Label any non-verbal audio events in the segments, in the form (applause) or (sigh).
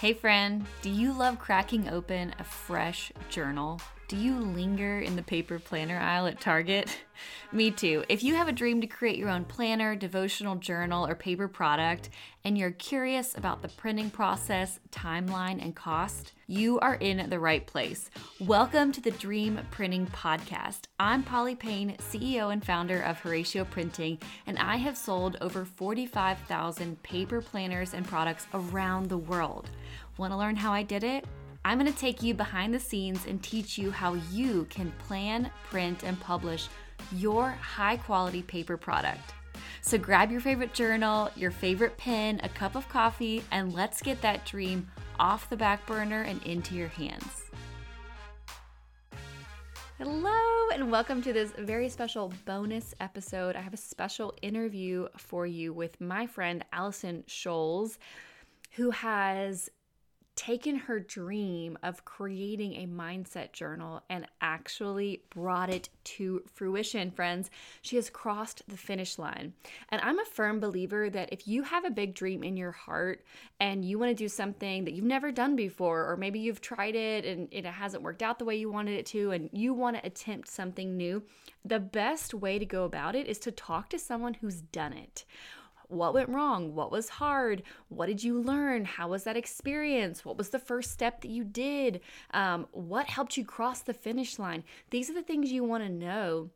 Hey, friend, do you love cracking open a fresh journal? Do you linger in the paper planner aisle at Target? (laughs) Me too. If you have a dream to create your own planner, devotional journal, or paper product, and you're curious about the printing process, timeline, and cost, you are in the right place. Welcome to the Dream Printing Podcast. I'm Polly Payne, CEO and founder of Horacio Printing, and I have sold over 45,000 paper planners and products around the world. Want to learn how I did it? I'm going to take you behind the scenes and teach you how you can plan, print, and publish your high quality paper product. So grab your favorite journal, your favorite pen, a cup of coffee, and let's get that dream off the back burner and into your hands. Hello, and welcome to this very special bonus episode. I have a special interview for you with my friend Allison Scholes, who has taken her dream of creating a mindset journal and actually brought it to fruition, friends. She has crossed the finish line. And I'm a firm believer that if you have a big dream in your heart and you want to do something that you've never done before, or maybe you've tried it and it hasn't worked out the way you wanted it to, and you want to attempt something new, the best way to go about it is to talk to someone who's done it what went wrong? What was hard? What did you learn? How was that experience? What was the first step that you did? Um, what helped you cross the finish line? These are the things you want to know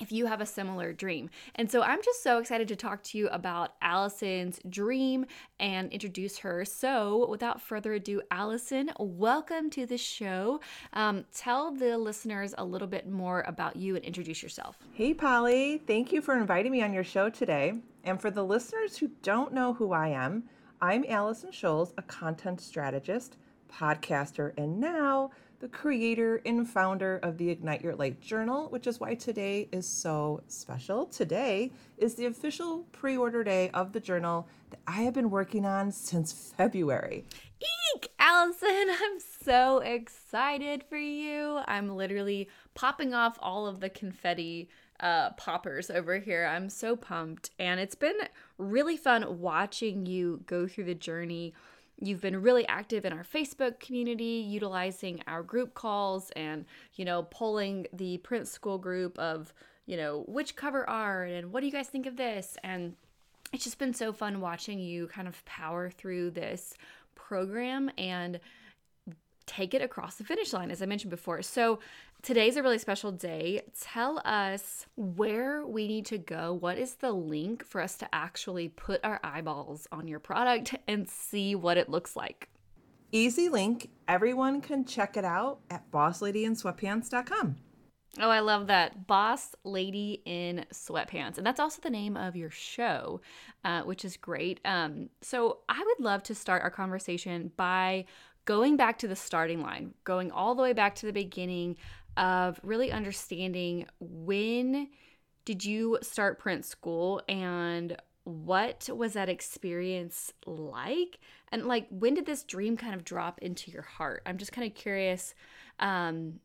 if you have a similar dream. And so I'm just so excited to talk to you about Allison's dream and introduce her. So without further ado, Allison, welcome to the show. Um, tell the listeners a little bit more about you and introduce yourself. Hey, Polly. Thank you for inviting me on your show today. And for the listeners who don't know who I am, I'm Allison Scholes, a content strategist, podcaster, and now the creator and founder of the Ignite Your Light Journal, which is why today is so special. Today is the official pre order day of the journal that I have been working on since February. Eek, Allison, (laughs) I'm so excited for you. I'm literally popping off all of the confetti uh, poppers over here. I'm so pumped. And it's been really fun watching you go through the journey. You've been really active in our Facebook community, utilizing our group calls and, you know, polling the print school group of, you know, which cover art and what do you guys think of this? And it's just been so fun watching you kind of power through this program and take it across the finish line, as I mentioned before. So, today's a really special day. Tell us where we need to go. What is the link for us to actually put our eyeballs on your product and see what it looks like? Easy link. Everyone can check it out at bossladyinsweatpants.com. Oh, I love that. Boss Lady in Sweatpants. And that's also the name of your show, uh, which is great. Um, so I would love to start our conversation by going back to the starting line, going all the way back to the beginning of really understanding when did you start print school and what was that experience like? And like when did this dream kind of drop into your heart? I'm just kind of curious um,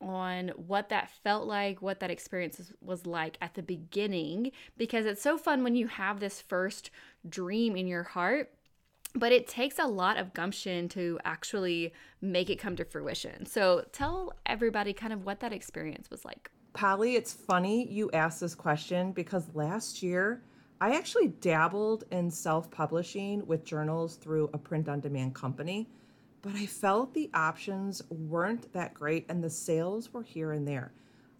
on what that felt like what that experience was like at the beginning because it's so fun when you have this first dream in your heart but it takes a lot of gumption to actually make it come to fruition. So tell everybody kind of what that experience was like. Polly, it's funny you asked this question because last year I actually dabbled in self publishing with journals through a print on demand company, but I felt the options weren't that great and the sales were here and there.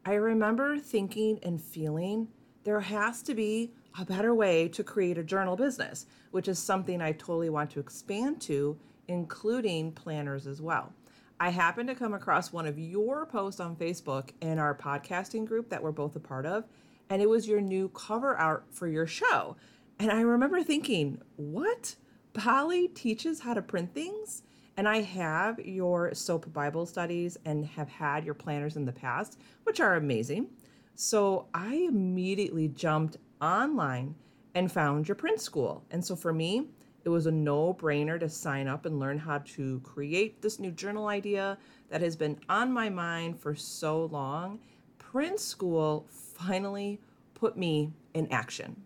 I remember thinking and feeling there has to be a better way to create a journal business, which is something I totally want to expand to, including planners as well. I happened to come across one of your posts on Facebook in our podcasting group that we're both a part of, and it was your new cover art for your show. And I remember thinking, what? Polly teaches how to print things? And I have your SOAP Bible studies and have had your planners in the past, which are amazing. So I immediately jumped online and found your print school. And so for me, it was a no brainer to sign up and learn how to create this new journal idea that has been on my mind for so long. Print school finally put me in action.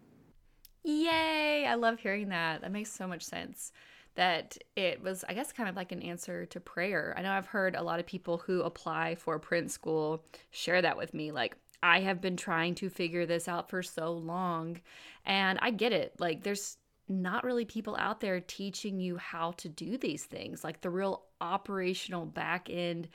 Yay! I love hearing that. That makes so much sense. That it was, I guess, kind of like an answer to prayer. I know I've heard a lot of people who apply for print school share that with me. Like, I have been trying to figure this out for so long. And I get it. Like, there's not really people out there teaching you how to do these things, like the real operational back end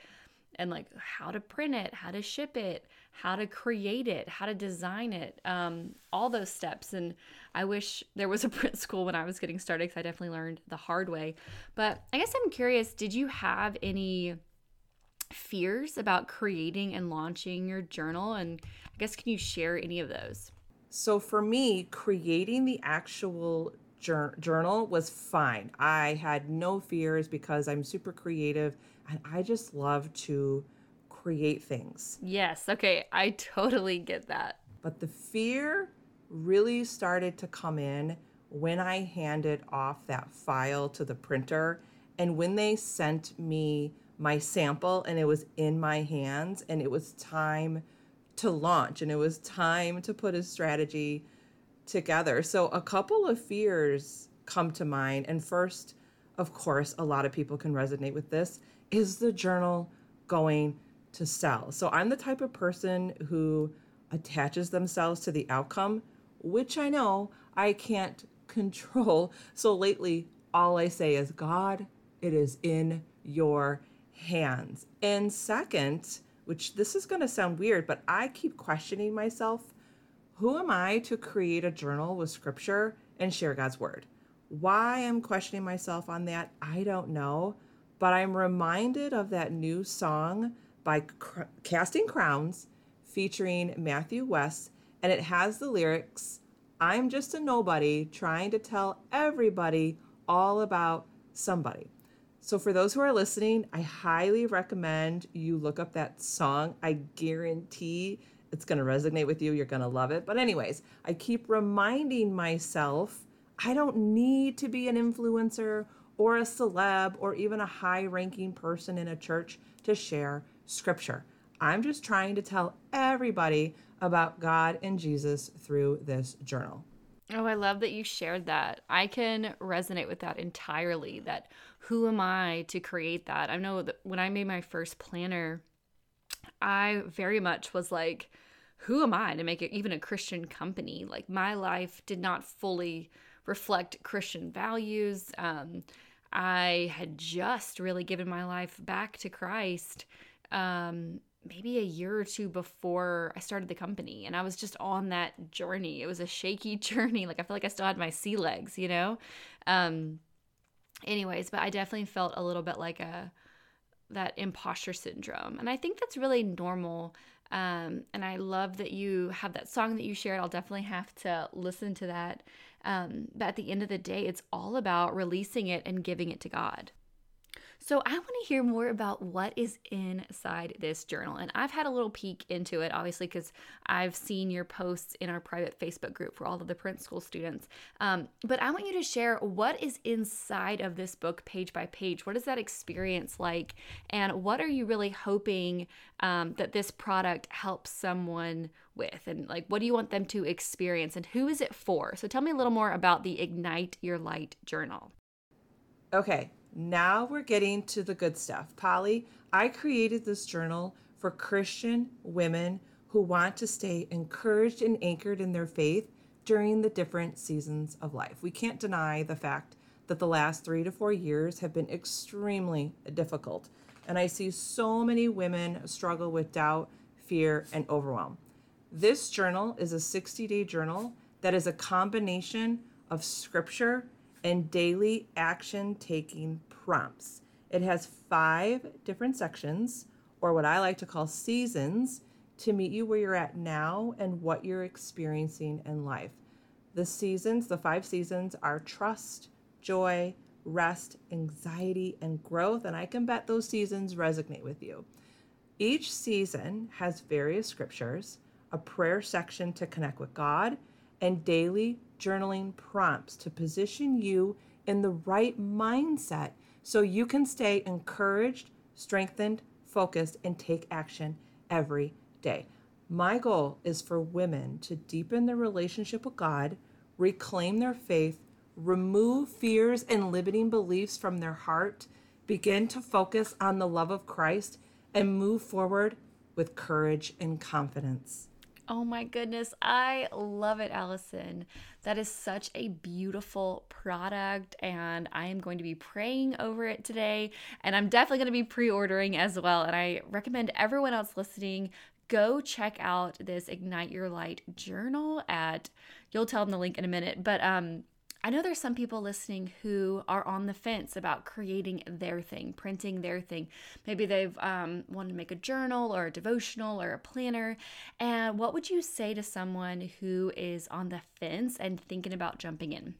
and like how to print it, how to ship it, how to create it, how to design it, um, all those steps. And I wish there was a (laughs) print school when I was getting started because I definitely learned the hard way. But I guess I'm curious did you have any fears about creating and launching your journal? And I guess can you share any of those? So for me, creating the actual journal was fine. I had no fears because I'm super creative and I just love to create things. Yes. Okay. I (laughs) totally get that. But the fear really started to come in when I handed off that file to the printer and when they sent me my sample and it was in my hands and it was time to launch and it was time to put a strategy together. So a couple of fears come to mind. And first, of course, a lot of people can resonate with this is the journal going to sell? So I'm the type of person who attaches themselves to the outcome, which I know I can't (laughs) control. So lately, all I say is, God, it is in your hands. And second, which this is going to sound weird, but I keep questioning myself who am I to create a journal with scripture and share God's word? Why I'm questioning myself on that, I don't know. But I'm reminded of that new song by Casting Crowns featuring Matthew West, and it has the lyrics I'm just a nobody trying to tell everybody all about somebody. So, for those who are listening, I highly recommend you look up that song. I guarantee it's going to resonate with you. You're going to love it. But, anyways, I keep reminding myself I don't need to be an influencer or a celeb or even a high ranking person in a church to share scripture. I'm just trying to tell everybody about God and Jesus through this journal. Oh, I love that you shared that. I can resonate with that entirely. That who am I to create that? I know that when I made my first planner, I very much was like, who am I to make it even a Christian company? Like my life did not fully reflect Christian values. Um, I had just really given my life back to Christ um, maybe a year or two before I started the company. And I was just on that journey. It was a shaky (laughs) journey. Like I feel like I still had my sea legs, you know? Um, anyways, but I definitely felt a little bit like a that imposter syndrome. And I think that's really normal. Um, and I love that you have that song that you shared. I'll definitely have to listen to that. Um, but at the end of the day, it's all about releasing it and giving it to God. So, I want to hear more about what is inside this journal. And I've had a little peek into it, obviously, because I've seen your posts in our private Facebook group for all of the print school students. Um, but I want you to share what is inside of this book, page by page. What is that experience like? And what are you really hoping um, that this product helps someone with? And like, what do you want them to experience? And who is it for? So, tell me a little more about the Ignite Your Light journal. Okay, now we're getting to the good stuff. Polly, I created this journal for Christian women who want to stay encouraged and anchored in their faith during the different seasons of life. We can't deny the fact that the last three to four years have been extremely difficult. And I see so many women struggle with doubt, fear, and overwhelm. This journal is a 60 day journal that is a combination of scripture and daily action taking prompts. It has five different sections, or what I like to call seasons, to meet you where you're at now and what you're experiencing in life. The seasons, the five seasons, are trust, joy, rest, anxiety, and growth. And I can bet those seasons resonate with you. Each season has various scriptures, a prayer section to connect with God, and daily journaling prompts to position you in the right mindset so you can stay encouraged, strengthened, focused, and take action every day. My goal is for women to deepen their relationship with God, reclaim their faith, remove fears and limiting beliefs from their heart, begin to focus on the love of Christ, and move forward with courage and confidence. Oh my goodness, I love it, Allison. That is such a beautiful product, and I am going to be praying over it today. And I'm definitely going to be pre ordering as well. And I recommend everyone else listening go check out this Ignite Your Light journal at, you'll tell them the link in a minute, but um, I know there's some people listening who are on the fence about creating their thing, printing their thing. Maybe they've um, wanted to make a journal or a devotional or a planner. And what would you say to someone who is on the fence and thinking about jumping in?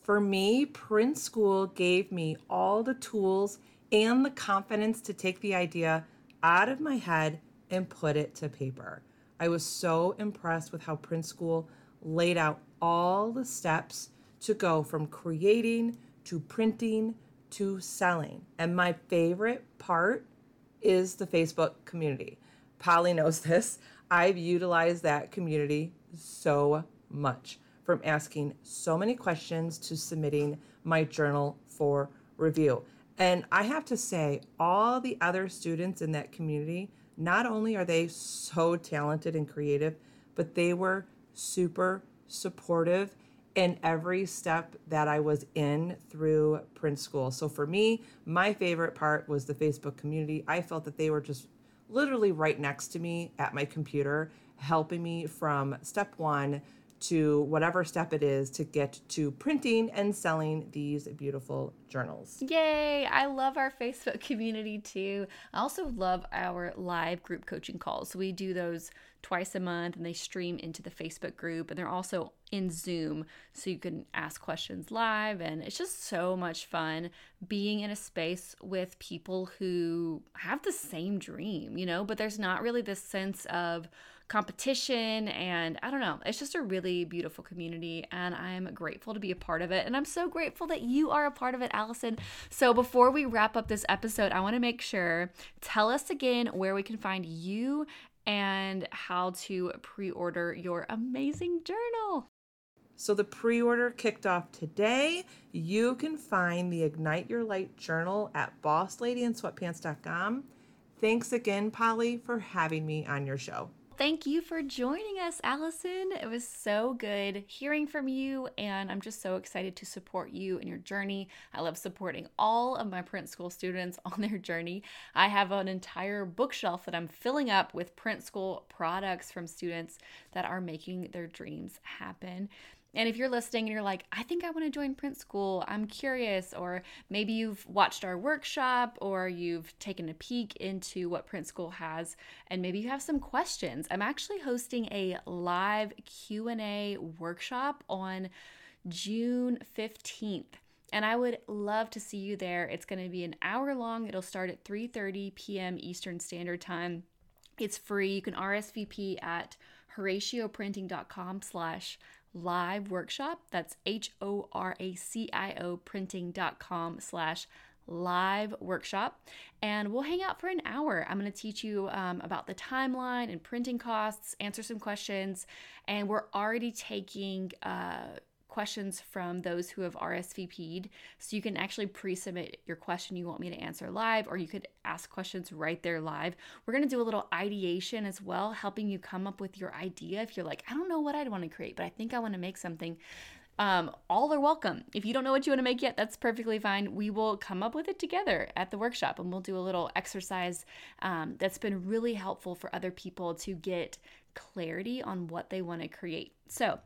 For me, Print School gave me all the tools and the confidence to take the idea out of my head and put it to paper. I was so impressed with how Print School laid out all the steps to go from creating to printing to selling. And my favorite part is the Facebook community. Polly knows (laughs) this. I've utilized that community so much from asking so many questions to submitting my journal for review. And I have to say, all the other students in that community, not only are they so talented and creative, but they were super supportive in every step that I was in through print school. So for me, my favorite part was the Facebook community. I felt that they were just literally right next to me at my computer, helping me from step one to whatever step it is to get to printing and selling these beautiful journals. Yay! I love our Facebook (laughs) community too. I also love our live group coaching calls. We do those twice a month and they stream into the Facebook group and they're also in Zoom so you can ask questions live and it's just so much fun being in a space with people who have the same dream, you know, but there's not really this sense of competition and I don't know. It's just a really beautiful community and I'm grateful to be a part of it. And I'm so grateful that you are a part of it, Allison. So before we wrap up this episode, I want to make sure tell us again where we can find you and how to pre-order your amazing journal. So the pre-order kicked off today. You can find the Ignite Your Light journal at bossladyinsweatpants.com. Thanks again, Polly, for having me on your show. Thank you for joining us, Allison. It was so good hearing from you, and I'm just so excited to support you in your journey. I love supporting all of my print school students (laughs) on their journey. I have an entire bookshelf that I'm filling up with print school products from students that are making their dreams happen. And if you're listening and you're like, I think I want to join print school, I'm curious, or maybe you've watched our workshop or you've taken a peek into what print school has and maybe you have some questions. I'm actually hosting a live Q&A workshop on June 15th and I would love to see you there. It's going to be an hour long. It'll start at 3:30 p.m. Eastern Standard Time. It's free. You can RSVP at horacioprinting.com slash live workshop. That's H O R A C I O printing.com slash live workshop and we'll hang out for an hour i'm going to teach you um, about the timeline and printing costs answer some questions and we're already taking uh, questions from those who have RSVP'd. So you can actually pre submit your question you want me to answer live, or you could ask questions right there live. We're to do a little ideation as well, helping you come up with your idea. If you're like, I don't know what I'd want to create, but I think I want to make something. Um, all are welcome. If you don't know what you want to make yet, that's perfectly fine. We will come up with it together at the workshop and we'll do a little exercise um, that's been really helpful for other people to get clarity on what they want to create. So,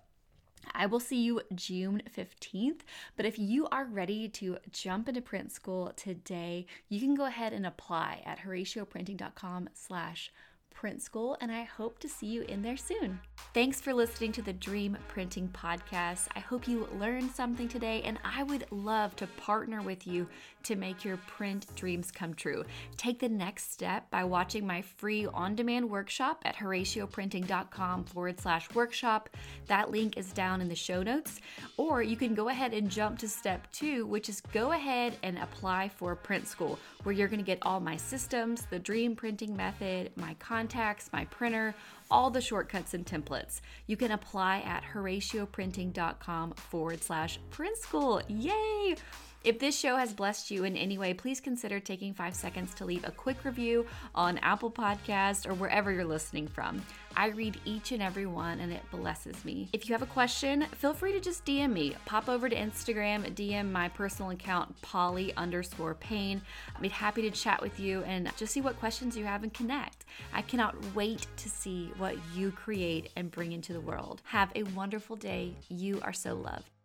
I will see you June 15th. But if you are ready to jump into print school today, you can go ahead and apply at horacioprinting.com slash Print School, and I hope to see you in there soon. Thanks for listening to the Dream Printing Podcast. I hope you learned something today, and I would love to partner with you to make your print dreams come true. Take the next step by watching my free on demand workshop at horacioprinting.com forward slash workshop. That link is down in the show notes. Or you can go ahead and jump to step two, which is go ahead and apply for print school, where you're going to get all my systems, the dream printing method, my content contacts, my printer, all the shortcuts and templates. You can apply at horacioprinting.com forward slash print school. Yay! If this show has blessed you in any way, please consider taking five seconds to leave a quick review on Apple Podcast or wherever you're listening from. I read each and every one and it blesses me. If you have a question, feel free to just DM me. Pop over to Instagram, DM my personal account, Polly underscore Payne. I'd be happy to chat with you and just see what questions you have and connect. I cannot wait to see what you create and bring into the world. Have a wonderful day. You are so loved.